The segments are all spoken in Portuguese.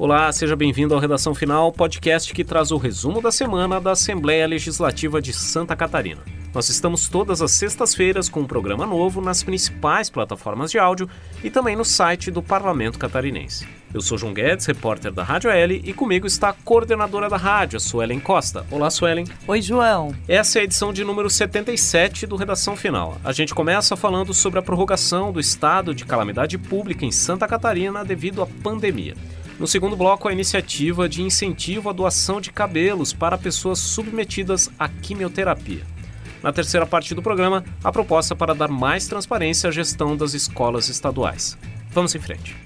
Olá, seja bem-vindo ao Redação Final, podcast que traz o resumo da semana da Assembleia Legislativa de Santa Catarina. Nós estamos todas as sextas-feiras com um programa novo nas principais plataformas de áudio e também no site do Parlamento Catarinense. Eu sou João Guedes, repórter da Rádio L, e comigo está a coordenadora da rádio, a Suelen Costa. Olá, Suelen. Oi, João. Essa é a edição de número 77 do Redação Final. A gente começa falando sobre a prorrogação do estado de calamidade pública em Santa Catarina devido à pandemia. No segundo bloco, a iniciativa de incentivo à doação de cabelos para pessoas submetidas à quimioterapia. Na terceira parte do programa, a proposta para dar mais transparência à gestão das escolas estaduais. Vamos em frente.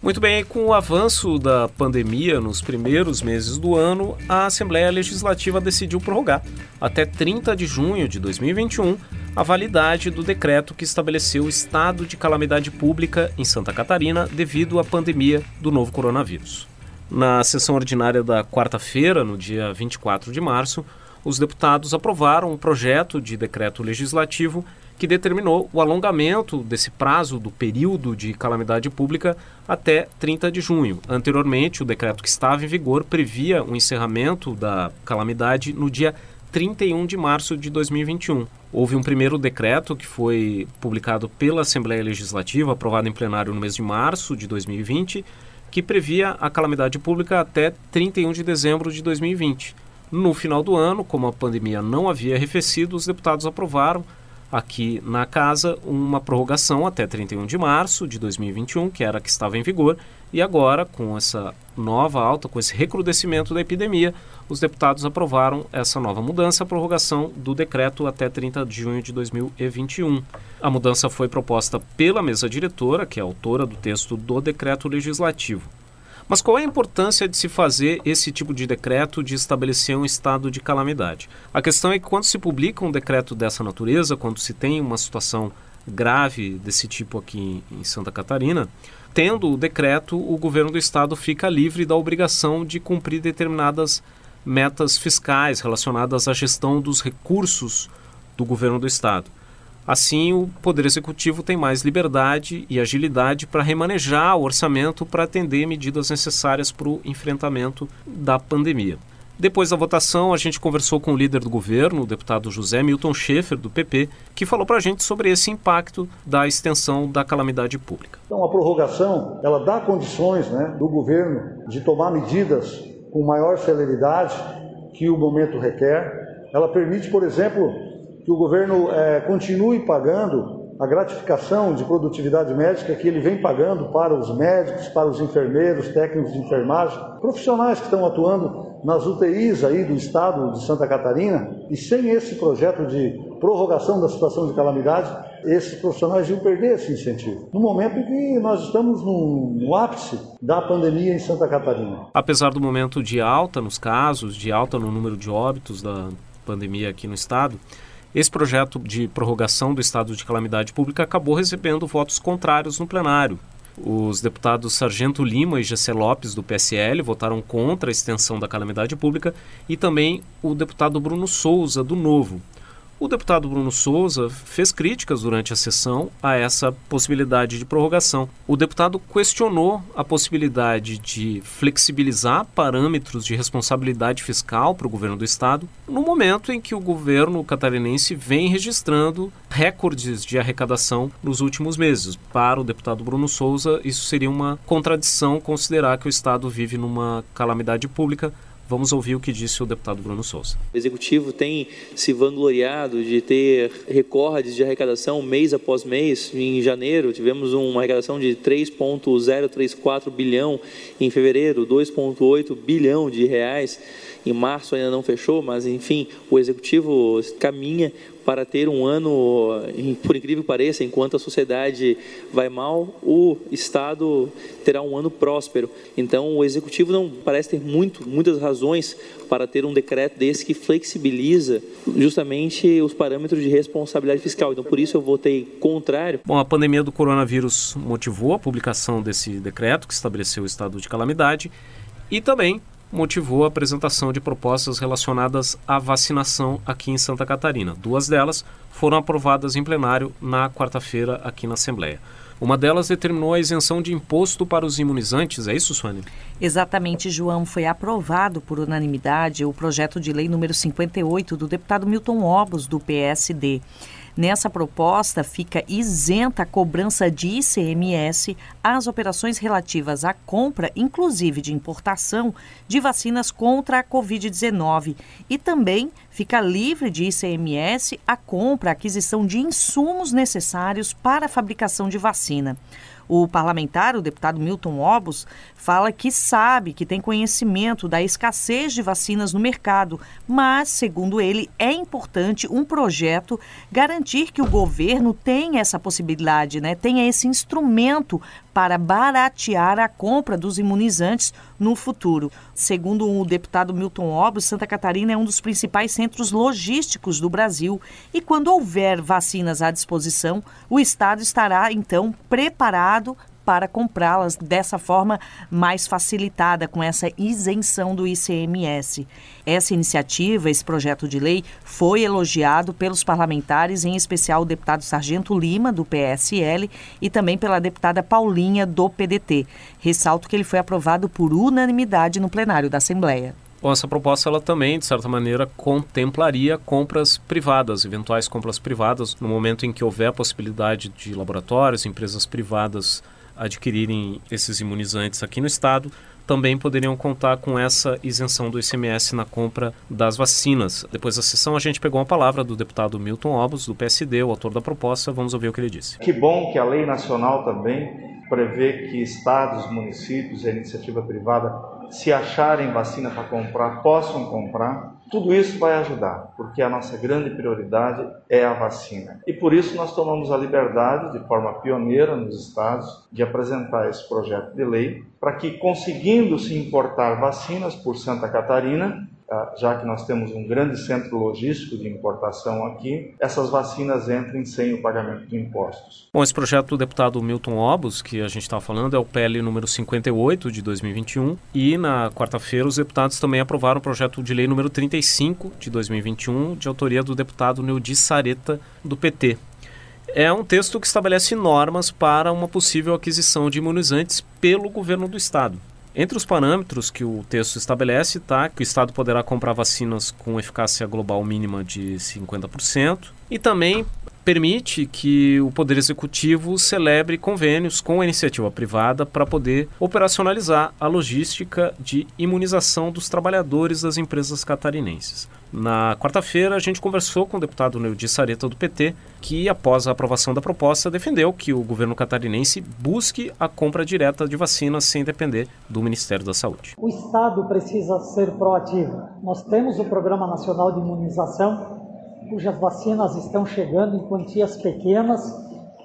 Muito bem, com o avanço da pandemia nos primeiros meses do ano, a Assembleia Legislativa decidiu prorrogar até 30 de junho de 2021 a validade do decreto que estabeleceu o estado de calamidade pública em Santa Catarina devido à pandemia do novo coronavírus. Na sessão ordinária da quarta-feira, no dia 24 de março, os deputados aprovaram um projeto de decreto legislativo que determinou o alongamento desse prazo do período de calamidade pública até 30 de junho. Anteriormente, o decreto que estava em vigor previa o encerramento da calamidade no dia 31 de março de 2021. Houve um primeiro decreto que foi publicado pela Assembleia Legislativa, aprovado em plenário no mês de março de 2020, que previa a calamidade pública até 31 de dezembro de 2020. No final do ano, como a pandemia não havia arrefecido, os deputados aprovaram aqui na casa uma prorrogação até 31 de março de 2021, que era a que estava em vigor, e agora, com essa nova alta, com esse recrudescimento da epidemia, os deputados aprovaram essa nova mudança, a prorrogação do decreto até 30 de junho de 2021. A mudança foi proposta pela mesa diretora, que é autora do texto do decreto legislativo. Mas qual é a importância de se fazer esse tipo de decreto de estabelecer um estado de calamidade? A questão é que quando se publica um decreto dessa natureza, quando se tem uma situação grave desse tipo aqui em Santa Catarina, tendo o decreto, o governo do estado fica livre da obrigação de cumprir determinadas metas fiscais relacionadas à gestão dos recursos do governo do estado. Assim, o Poder Executivo tem mais liberdade e agilidade para remanejar o orçamento para atender medidas necessárias para o enfrentamento da pandemia. Depois da votação, a gente conversou com o líder do governo, o deputado José Milton Schaefer, do PP, que falou para a gente sobre esse impacto da extensão da calamidade pública. Então, a prorrogação, ela dá condições né, do governo de tomar medidas com maior celeridade que o momento requer. Ela permite, por exemplo, que o governo é, continue pagando a gratificação de produtividade médica que ele vem pagando para os médicos, para os enfermeiros, técnicos de enfermagem, profissionais que estão atuando nas UTIs aí do estado de Santa Catarina. E sem esse projeto de prorrogação da situação de calamidade, esses profissionais iam perder esse incentivo. No momento em que nós estamos no, no ápice da pandemia em Santa Catarina. Apesar do momento de alta nos casos, de alta no número de óbitos da pandemia aqui no estado, esse projeto de prorrogação do estado de calamidade pública acabou recebendo votos contrários no plenário. Os deputados Sargento Lima e Gessé Lopes, do PSL, votaram contra a extensão da calamidade pública e também o deputado Bruno Souza, do Novo. O deputado Bruno Souza fez críticas durante a sessão a essa possibilidade de prorrogação. O deputado questionou a possibilidade de flexibilizar parâmetros de responsabilidade fiscal para o governo do estado, no momento em que o governo catarinense vem registrando recordes de arrecadação nos últimos meses. Para o deputado Bruno Souza, isso seria uma contradição considerar que o estado vive numa calamidade pública Vamos ouvir o que disse o deputado Bruno Souza. O executivo tem se vangloriado de ter recordes de arrecadação mês após mês. Em janeiro tivemos uma arrecadação de 3,034 bilhão, em fevereiro 2,8 bilhão de reais. Em março ainda não fechou, mas enfim, o executivo caminha para ter um ano, por incrível que pareça, enquanto a sociedade vai mal, o Estado terá um ano próspero. Então, o Executivo não parece ter muito, muitas razões para ter um decreto desse que flexibiliza justamente os parâmetros de responsabilidade fiscal. Então, por isso eu votei contrário. Bom, a pandemia do coronavírus motivou a publicação desse decreto que estabeleceu o estado de calamidade e também motivou a apresentação de propostas relacionadas à vacinação aqui em Santa Catarina. Duas delas foram aprovadas em plenário na quarta-feira aqui na Assembleia. Uma delas determinou a isenção de imposto para os imunizantes, é isso, Suane? Exatamente, João. Foi aprovado por unanimidade o projeto de lei número 58 do deputado Milton Obos, do PSD. Nessa proposta, fica isenta a cobrança de ICMS às operações relativas à compra, inclusive de importação, de vacinas contra a Covid-19 e também fica livre de ICMS a compra, a aquisição de insumos necessários para a fabricação de vacina. O parlamentar, o deputado Milton Obos, fala que sabe, que tem conhecimento da escassez de vacinas no mercado, mas, segundo ele, é importante um projeto garantir que o governo tenha essa possibilidade, né, tenha esse instrumento para baratear a compra dos imunizantes no futuro. Segundo o deputado Milton Obos, Santa Catarina é um dos principais centros logísticos do Brasil e quando houver vacinas à disposição, o estado estará então preparado para comprá-las dessa forma mais facilitada, com essa isenção do ICMS. Essa iniciativa, esse projeto de lei, foi elogiado pelos parlamentares, em especial o deputado Sargento Lima, do PSL, e também pela deputada Paulinha, do PDT. Ressalto que ele foi aprovado por unanimidade no plenário da Assembleia. Bom, essa proposta ela também, de certa maneira, contemplaria compras privadas, eventuais compras privadas, no momento em que houver a possibilidade de laboratórios, empresas privadas adquirirem esses imunizantes aqui no estado, também poderiam contar com essa isenção do ICMS na compra das vacinas. Depois da sessão, a gente pegou uma palavra do deputado Milton Obos, do PSD, o autor da proposta. Vamos ouvir o que ele disse. Que bom que a lei nacional também prevê que estados, municípios e a iniciativa privada, se acharem vacina para comprar, possam comprar tudo isso vai ajudar, porque a nossa grande prioridade é a vacina. E por isso nós tomamos a liberdade, de forma pioneira nos estados, de apresentar esse projeto de lei para que, conseguindo se importar vacinas por Santa Catarina, já que nós temos um grande centro logístico de importação aqui, essas vacinas entrem sem o pagamento de impostos. Bom, esse projeto do deputado Milton Obos, que a gente estava falando, é o PL número 58 de 2021, e na quarta-feira os deputados também aprovaram o projeto de lei número 35 de 2021, de autoria do deputado Neudi Sareta, do PT. É um texto que estabelece normas para uma possível aquisição de imunizantes pelo governo do estado. Entre os parâmetros que o texto estabelece está que o Estado poderá comprar vacinas com eficácia global mínima de 50% e também permite que o Poder Executivo celebre convênios com a iniciativa privada para poder operacionalizar a logística de imunização dos trabalhadores das empresas catarinenses. Na quarta-feira, a gente conversou com o deputado Neudi Sareta do PT, que, após a aprovação da proposta, defendeu que o governo catarinense busque a compra direta de vacinas sem depender do Ministério da Saúde. O Estado precisa ser proativo. Nós temos o Programa Nacional de Imunização, cujas vacinas estão chegando em quantias pequenas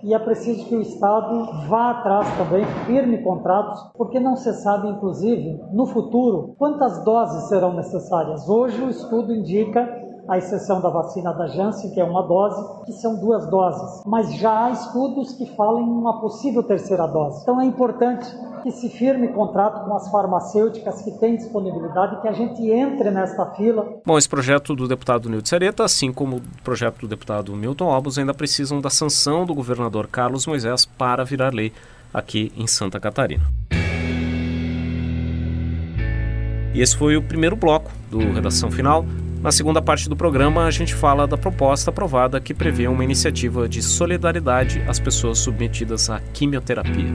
e é preciso que o Estado vá atrás também, firme contratos, porque não se sabe, inclusive, no futuro, quantas doses serão necessárias. Hoje o estudo indica à exceção da vacina da Janssen, que é uma dose, que são duas doses. Mas já há estudos que falam em uma possível terceira dose. Então é importante que se firme contrato com as farmacêuticas que têm disponibilidade, que a gente entre nesta fila. Bom, esse projeto do deputado Nildo Sereta, assim como o projeto do deputado Milton Obos, ainda precisam da sanção do governador Carlos Moisés para virar lei aqui em Santa Catarina. E esse foi o primeiro bloco do Redação Final. Na segunda parte do programa, a gente fala da proposta aprovada que prevê uma iniciativa de solidariedade às pessoas submetidas à quimioterapia.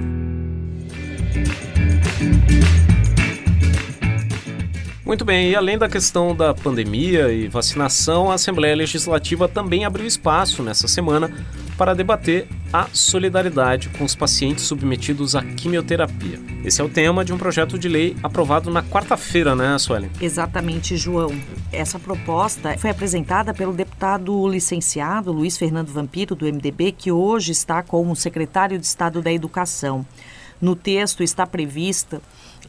Muito bem, e além da questão da pandemia e vacinação, a Assembleia Legislativa também abriu espaço nessa semana para debater a solidariedade com os pacientes submetidos à quimioterapia. Esse é o tema de um projeto de lei aprovado na quarta-feira, né, Suelen? Exatamente, João. Essa proposta foi apresentada pelo deputado licenciado Luiz Fernando Vampiro, do MDB, que hoje está como secretário de Estado da Educação. No texto está prevista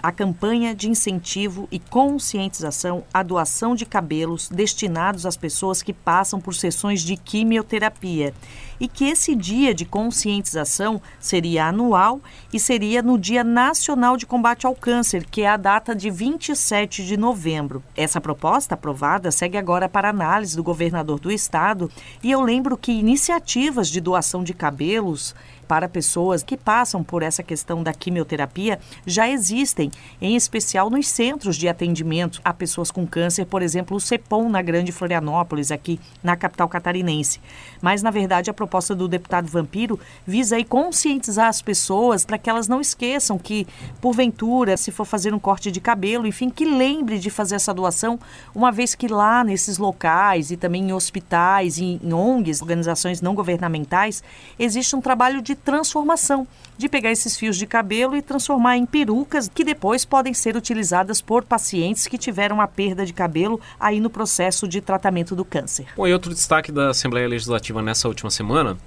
a campanha de incentivo e conscientização à doação de cabelos destinados às pessoas que passam por sessões de quimioterapia e que esse dia de conscientização seria anual e seria no Dia Nacional de Combate ao Câncer, que é a data de 27 de novembro. Essa proposta aprovada segue agora para análise do governador do estado e eu lembro que iniciativas de doação de cabelos para pessoas que passam por essa questão da quimioterapia já existem, em especial nos centros de atendimento a pessoas com câncer, por exemplo, o CEPOM na Grande Florianópolis, aqui na capital catarinense. Mas, na verdade, a proposta do deputado Vampiro visa aí conscientizar as pessoas para que elas não esqueçam que, porventura, se for fazer um corte de cabelo, enfim, que lembre de fazer essa doação, uma vez que lá nesses locais e também em hospitais, em ONGs, organizações não governamentais, existe um trabalho de transformação, de pegar esses fios de cabelo e transformar em perucas que depois podem ser utilizadas por pacientes que tiveram a perda de cabelo aí no processo de tratamento do câncer. Bom, e outro destaque da Assembleia Legislativa nessa última semana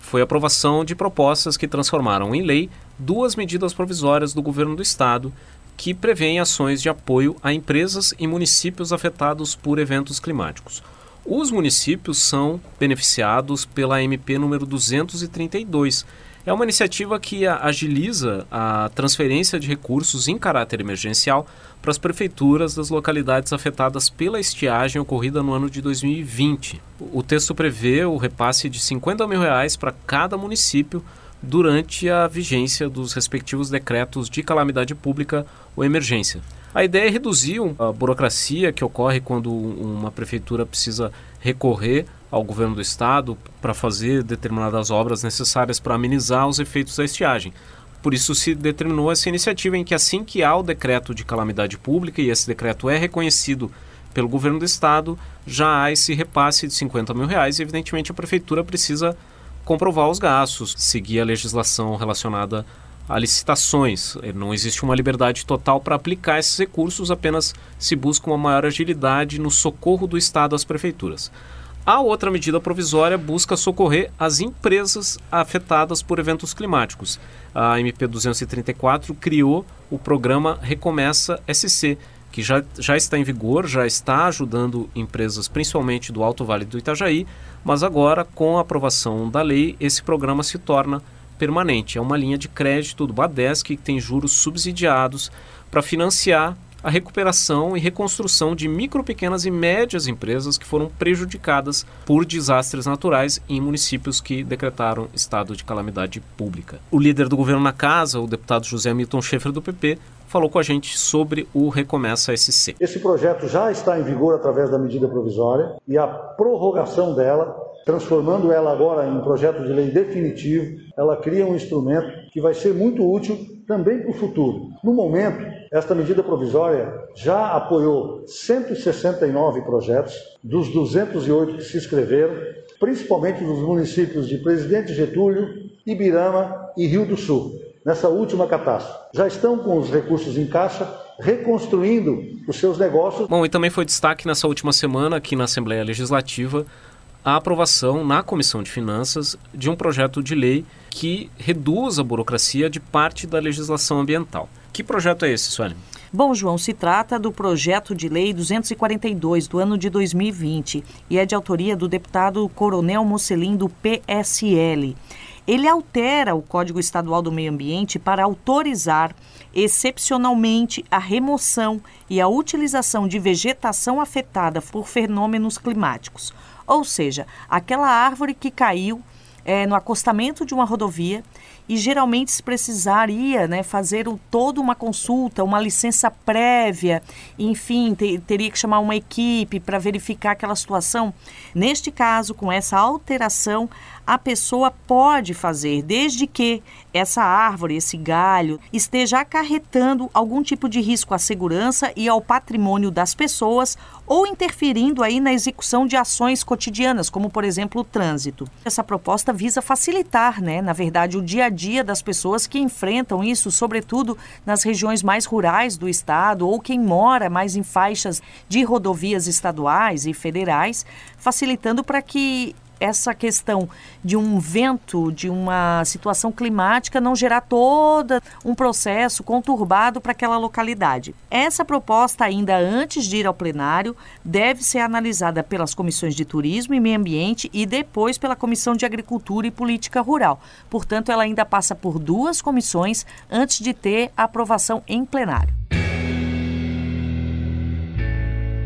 foi a aprovação de propostas que transformaram em lei duas medidas provisórias do governo do estado que prevêem ações de apoio a empresas e municípios afetados por eventos climáticos. Os municípios são beneficiados pela MP número 232. É uma iniciativa que agiliza a transferência de recursos em caráter emergencial para as prefeituras das localidades afetadas pela estiagem ocorrida no ano de 2020. O texto prevê o repasse de 50 mil reais para cada município durante a vigência dos respectivos decretos de calamidade pública ou emergência. A ideia é reduzir a burocracia que ocorre quando uma prefeitura precisa recorrer ao governo do estado para fazer determinadas obras necessárias para amenizar os efeitos da estiagem. Por isso se determinou essa iniciativa em que assim que há o decreto de calamidade pública e esse decreto é reconhecido pelo governo do estado, já há esse repasse de 50 mil reais e evidentemente a prefeitura precisa comprovar os gastos, seguir a legislação relacionada a licitações. Eh, não existe uma liberdade total para aplicar esses recursos, apenas se busca uma maior agilidade no socorro do Estado às prefeituras. A outra medida provisória busca socorrer as empresas afetadas por eventos climáticos. A MP 234 criou o programa Recomeça SC, que já, já está em vigor, já está ajudando empresas, principalmente do Alto Vale do Itajaí, mas agora, com a aprovação da lei, esse programa se torna permanente. É uma linha de crédito do Badesc que tem juros subsidiados para financiar a recuperação e reconstrução de micro, pequenas e médias empresas que foram prejudicadas por desastres naturais em municípios que decretaram estado de calamidade pública. O líder do governo na casa, o deputado José Milton Schaefer do PP, falou com a gente sobre o Recomeça SC. Esse projeto já está em vigor através da medida provisória e a prorrogação dela transformando ela agora em um projeto de lei definitivo, ela cria um instrumento que vai ser muito útil também para o futuro. No momento, esta medida provisória já apoiou 169 projetos dos 208 que se inscreveram, principalmente nos municípios de Presidente Getúlio, Ibirama e Rio do Sul, nessa última catástrofe. Já estão com os recursos em caixa reconstruindo os seus negócios. Bom, e também foi destaque nessa última semana aqui na Assembleia Legislativa a aprovação na Comissão de Finanças de um projeto de lei que reduz a burocracia de parte da legislação ambiental. Que projeto é esse, Sueli? Bom, João, se trata do projeto de lei 242 do ano de 2020 e é de autoria do deputado Coronel Mocelin do PSL. Ele altera o Código Estadual do Meio Ambiente para autorizar excepcionalmente a remoção e a utilização de vegetação afetada por fenômenos climáticos ou seja, aquela árvore que caiu é, no acostamento de uma rodovia e geralmente se precisaria né, fazer toda uma consulta, uma licença prévia, enfim, te, teria que chamar uma equipe para verificar aquela situação. Neste caso, com essa alteração, a pessoa pode fazer, desde que essa árvore, esse galho, esteja acarretando algum tipo de risco à segurança e ao patrimônio das pessoas ou interferindo aí na execução de ações cotidianas, como por exemplo o trânsito. Essa proposta visa facilitar, né, na verdade, o dia a dia das pessoas que enfrentam isso, sobretudo nas regiões mais rurais do estado ou quem mora mais em faixas de rodovias estaduais e federais, facilitando para que essa questão de um vento, de uma situação climática não gerar todo um processo conturbado para aquela localidade. Essa proposta, ainda antes de ir ao plenário, deve ser analisada pelas comissões de turismo e meio ambiente e depois pela comissão de agricultura e política rural. Portanto, ela ainda passa por duas comissões antes de ter a aprovação em plenário.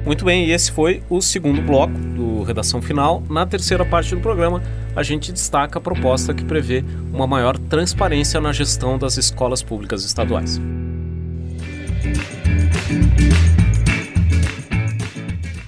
Muito bem, e esse foi o segundo bloco do Redação Final. Na terceira parte do programa, a gente destaca a proposta que prevê uma maior transparência na gestão das escolas públicas estaduais.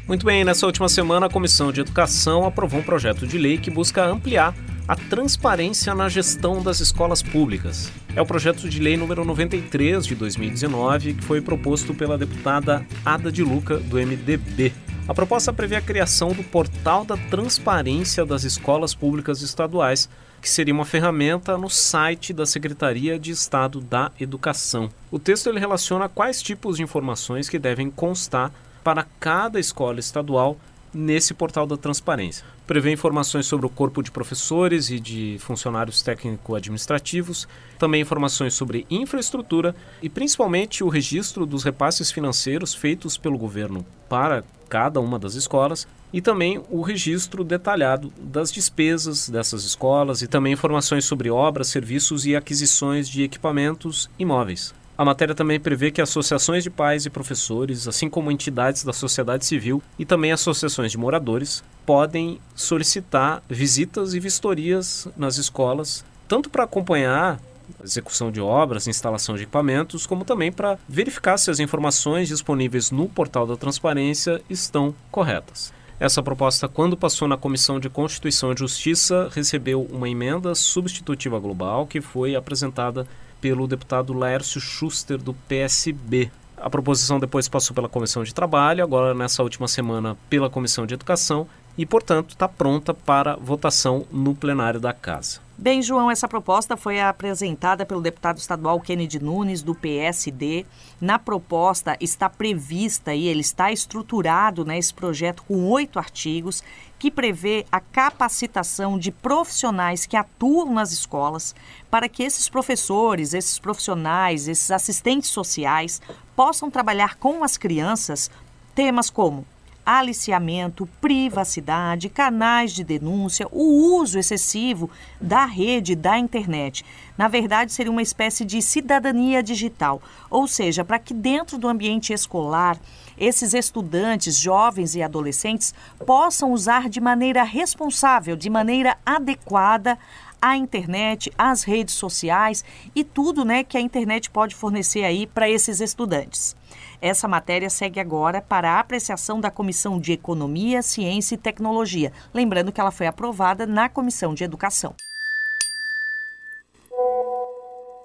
Muito bem, nessa última semana a Comissão de Educação aprovou um projeto de lei que busca ampliar a transparência na gestão das escolas públicas. É o projeto de lei número 93 de 2019 que foi proposto pela deputada Ada de Luca, do MDB. A proposta prevê a criação do Portal da Transparência das Escolas Públicas Estaduais, que seria uma ferramenta no site da Secretaria de Estado da Educação. O texto ele relaciona quais tipos de informações que devem constar para cada escola estadual nesse portal da transparência. Prevê informações sobre o corpo de professores e de funcionários técnico-administrativos, também informações sobre infraestrutura e principalmente o registro dos repasses financeiros feitos pelo governo para cada uma das escolas e também o registro detalhado das despesas dessas escolas e também informações sobre obras, serviços e aquisições de equipamentos imóveis. A matéria também prevê que associações de pais e professores, assim como entidades da sociedade civil e também associações de moradores, podem solicitar visitas e vistorias nas escolas, tanto para acompanhar a execução de obras, instalação de equipamentos, como também para verificar se as informações disponíveis no portal da transparência estão corretas. Essa proposta, quando passou na Comissão de Constituição e Justiça, recebeu uma emenda substitutiva global que foi apresentada pelo deputado Laércio Schuster, do PSB. A proposição depois passou pela Comissão de Trabalho, agora nessa última semana pela Comissão de Educação e, portanto, está pronta para votação no plenário da Casa. Bem, João, essa proposta foi apresentada pelo deputado estadual Kennedy Nunes, do PSD. Na proposta está prevista e ele está estruturado né, projeto com oito artigos que prevê a capacitação de profissionais que atuam nas escolas para que esses professores, esses profissionais, esses assistentes sociais possam trabalhar com as crianças temas como aliciamento, privacidade, canais de denúncia, o uso excessivo da rede da internet. Na verdade, seria uma espécie de cidadania digital, ou seja, para que dentro do ambiente escolar esses estudantes, jovens e adolescentes possam usar de maneira responsável, de maneira adequada a internet, as redes sociais e tudo né, que a internet pode fornecer aí para esses estudantes. Essa matéria segue agora para a apreciação da Comissão de Economia, Ciência e Tecnologia. Lembrando que ela foi aprovada na Comissão de Educação.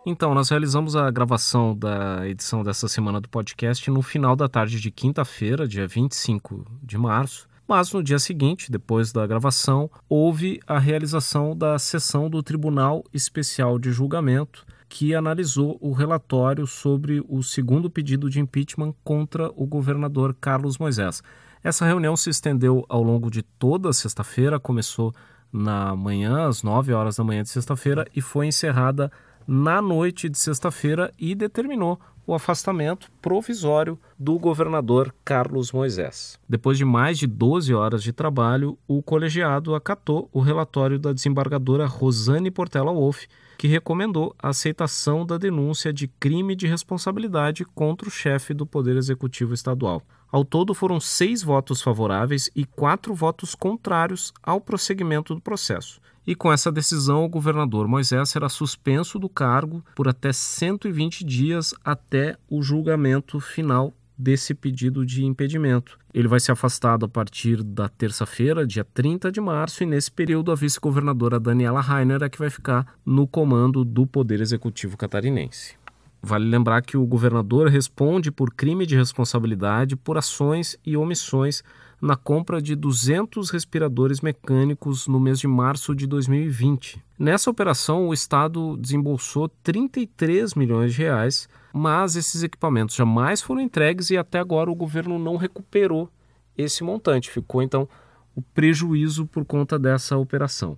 Então, nós realizamos a gravação da edição dessa semana do podcast no final da tarde de quinta-feira, dia 25 de março. Mas no dia seguinte, depois da gravação, houve a realização da sessão do Tribunal Especial de Julgamento, que analisou o relatório sobre o segundo pedido de impeachment contra o governador Carlos Moisés. Essa reunião se estendeu ao longo de toda a sexta-feira, começou na manhã, às 9 horas da manhã de sexta-feira, e foi encerrada na noite de sexta-feira e determinou o afastamento provisório do governador Carlos Moisés. Depois de mais de 12 horas de trabalho, o colegiado acatou o relatório da desembargadora Rosane Portela Wolff, que recomendou a aceitação da denúncia de crime de responsabilidade contra o chefe do Poder Executivo Estadual. Ao todo, foram seis votos favoráveis e quatro votos contrários ao prosseguimento do processo. E com essa decisão, o governador Moisés será suspenso do cargo por até 120 dias até o julgamento final desse pedido de impedimento. Ele vai ser afastado a partir da terça-feira, dia 30 de março, e nesse período a vice-governadora Daniela Rainer é que vai ficar no comando do Poder Executivo catarinense. Vale lembrar que o governador responde por crime de responsabilidade por ações e omissões na compra de 200 respiradores mecânicos no mês de março de 2020. Nessa operação, o Estado desembolsou 33 milhões de reais, mas esses equipamentos jamais foram entregues e até agora o governo não recuperou esse montante. Ficou então o prejuízo por conta dessa operação.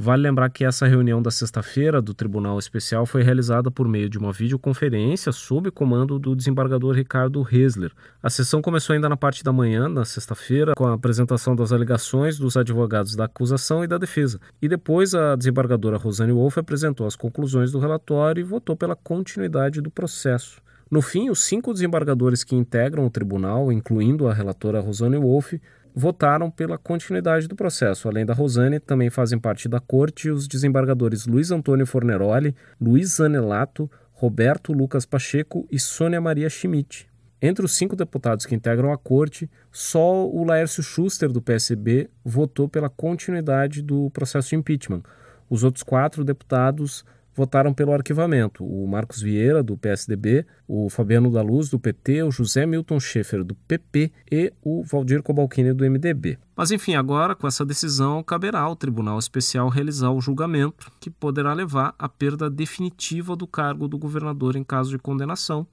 Vale lembrar que essa reunião da sexta-feira do Tribunal Especial foi realizada por meio de uma videoconferência sob comando do desembargador Ricardo Hesler. A sessão começou ainda na parte da manhã, na sexta-feira, com a apresentação das alegações dos advogados da acusação e da defesa. E depois a desembargadora Rosane Wolff apresentou as conclusões do relatório e votou pela continuidade do processo. No fim, os cinco desembargadores que integram o tribunal, incluindo a relatora Rosane Wolff, votaram pela continuidade do processo. Além da Rosane, também fazem parte da corte os desembargadores Luiz Antônio Forneroli, Luiz Zanelato, Roberto Lucas Pacheco e Sônia Maria Schmidt. Entre os cinco deputados que integram a corte, só o Laércio Schuster, do PSB, votou pela continuidade do processo de impeachment. Os outros quatro deputados votaram pelo arquivamento. O Marcos Vieira, do PSDB, o Fabiano da Luz, do PT, o José Milton Schaefer, do PP e o Valdir Cobalcini, do MDB. Mas enfim, agora, com essa decisão, caberá ao Tribunal Especial realizar o julgamento, que poderá levar à perda definitiva do cargo do governador em caso de condenação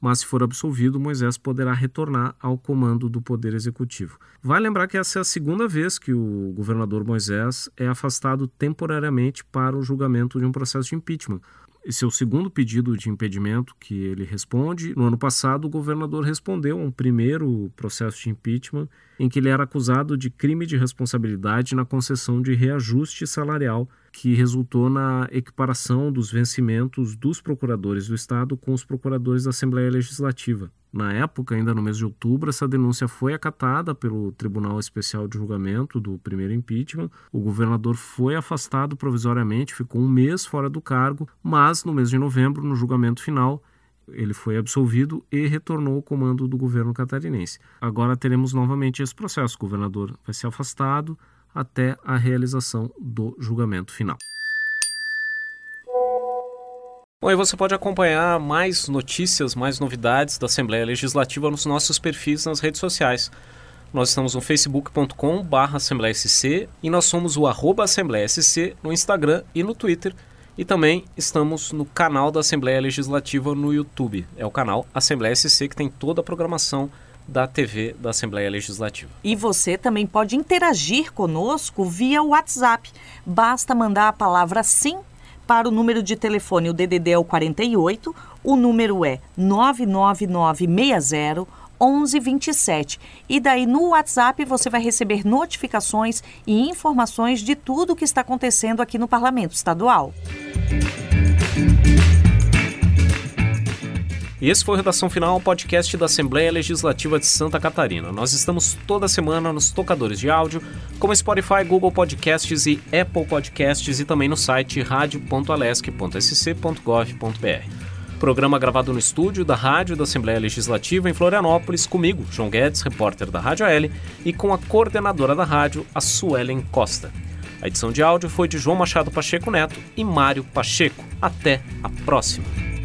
mas se for absolvido, Moisés poderá retornar ao comando do Poder Executivo. Vale lembrar que essa é a segunda vez que o governador Moisés é afastado temporariamente para o julgamento de um processo de impeachment. Esse é o segundo pedido de impedimento que ele responde. No ano passado, o governador respondeu a um primeiro processo de impeachment em que ele era acusado de crime de responsabilidade na concessão de reajuste salarial que resultou na equiparação dos vencimentos dos procuradores do Estado com os procuradores da Assembleia Legislativa. Na época, ainda no mês de outubro, essa denúncia foi acatada pelo Tribunal Especial de Julgamento do primeiro impeachment. O governador foi afastado provisoriamente, ficou um mês fora do cargo, mas no mês de novembro, no julgamento final, ele foi absolvido e retornou ao comando do governo catarinense. Agora teremos novamente esse processo. O governador vai ser afastado, até a realização do julgamento final. Bom, e você pode acompanhar mais notícias, mais novidades da Assembleia Legislativa nos nossos perfis nas redes sociais. Nós estamos no facebook.com barra e nós somos o arroba Assembleia SC no Instagram e no Twitter. E também estamos no canal da Assembleia Legislativa no YouTube. É o canal Assembleia SC que tem toda a programação da TV da Assembleia Legislativa. E você também pode interagir conosco via WhatsApp. Basta mandar a palavra sim para o número de telefone, o DDD é o 48, o número é 99960 1127. E daí no WhatsApp você vai receber notificações e informações de tudo o que está acontecendo aqui no Parlamento Estadual. E esse foi o Redação Final, podcast da Assembleia Legislativa de Santa Catarina. Nós estamos toda semana nos tocadores de áudio, como Spotify, Google Podcasts e Apple Podcasts, e também no site radio.alesc.sc.gov.br. Programa gravado no estúdio da Rádio da Assembleia Legislativa em Florianópolis, comigo, João Guedes, repórter da Rádio AL, e com a coordenadora da rádio, a Suelen Costa. A edição de áudio foi de João Machado Pacheco Neto e Mário Pacheco. Até a próxima!